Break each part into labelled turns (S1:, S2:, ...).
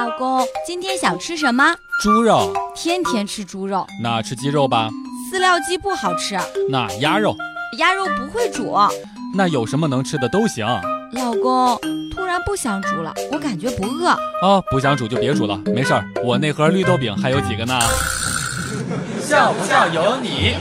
S1: 老公，今天想吃什么？
S2: 猪肉。
S1: 天天吃猪肉，
S2: 那吃鸡肉吧。
S1: 饲料鸡不好吃。
S2: 那鸭肉。
S1: 鸭肉不会煮。
S2: 那有什么能吃的都行。
S1: 老公，突然不想煮了，我感觉不饿。
S2: 哦，不想煮就别煮了，没事儿，我那盒绿豆饼还有几个呢。
S3: 笑不笑由你。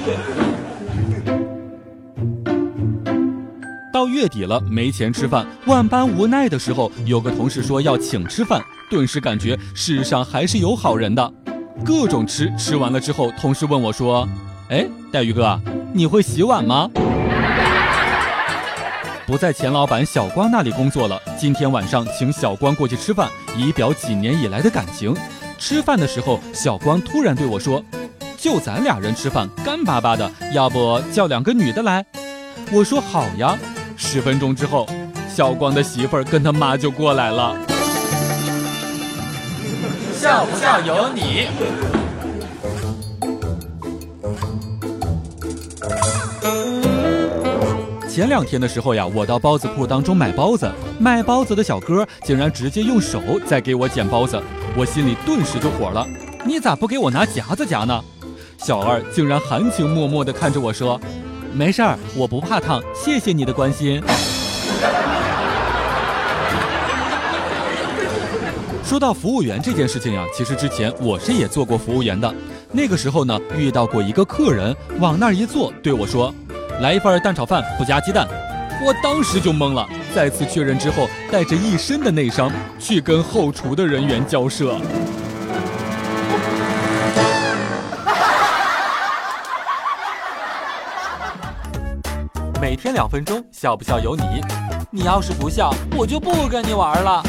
S2: 到月底了，没钱吃饭，万般无奈的时候，有个同事说要请吃饭，顿时感觉世上还是有好人的。各种吃，吃完了之后，同事问我说：“哎，带鱼哥，你会洗碗吗？”不在钱老板小光那里工作了，今天晚上请小光过去吃饭，以表几年以来的感情。吃饭的时候，小光突然对我说：“就咱俩人吃饭，干巴巴的，要不叫两个女的来？”我说：“好呀。”十分钟之后，小光的媳妇儿跟他妈就过来了。
S3: 笑不笑由你。
S2: 前两天的时候呀，我到包子铺当中买包子，卖包子的小哥竟然直接用手在给我剪包子，我心里顿时就火了。你咋不给我拿夹子夹呢？小二竟然含情脉脉地看着我说。没事儿，我不怕烫，谢谢你的关心。说到服务员这件事情呀，其实之前我是也做过服务员的。那个时候呢，遇到过一个客人往那儿一坐，对我说：“来一份蛋炒饭，不加鸡蛋。”我当时就懵了。再次确认之后，带着一身的内伤去跟后厨的人员交涉。每天两分钟，笑不笑由你。你要是不笑，我就不跟你玩了。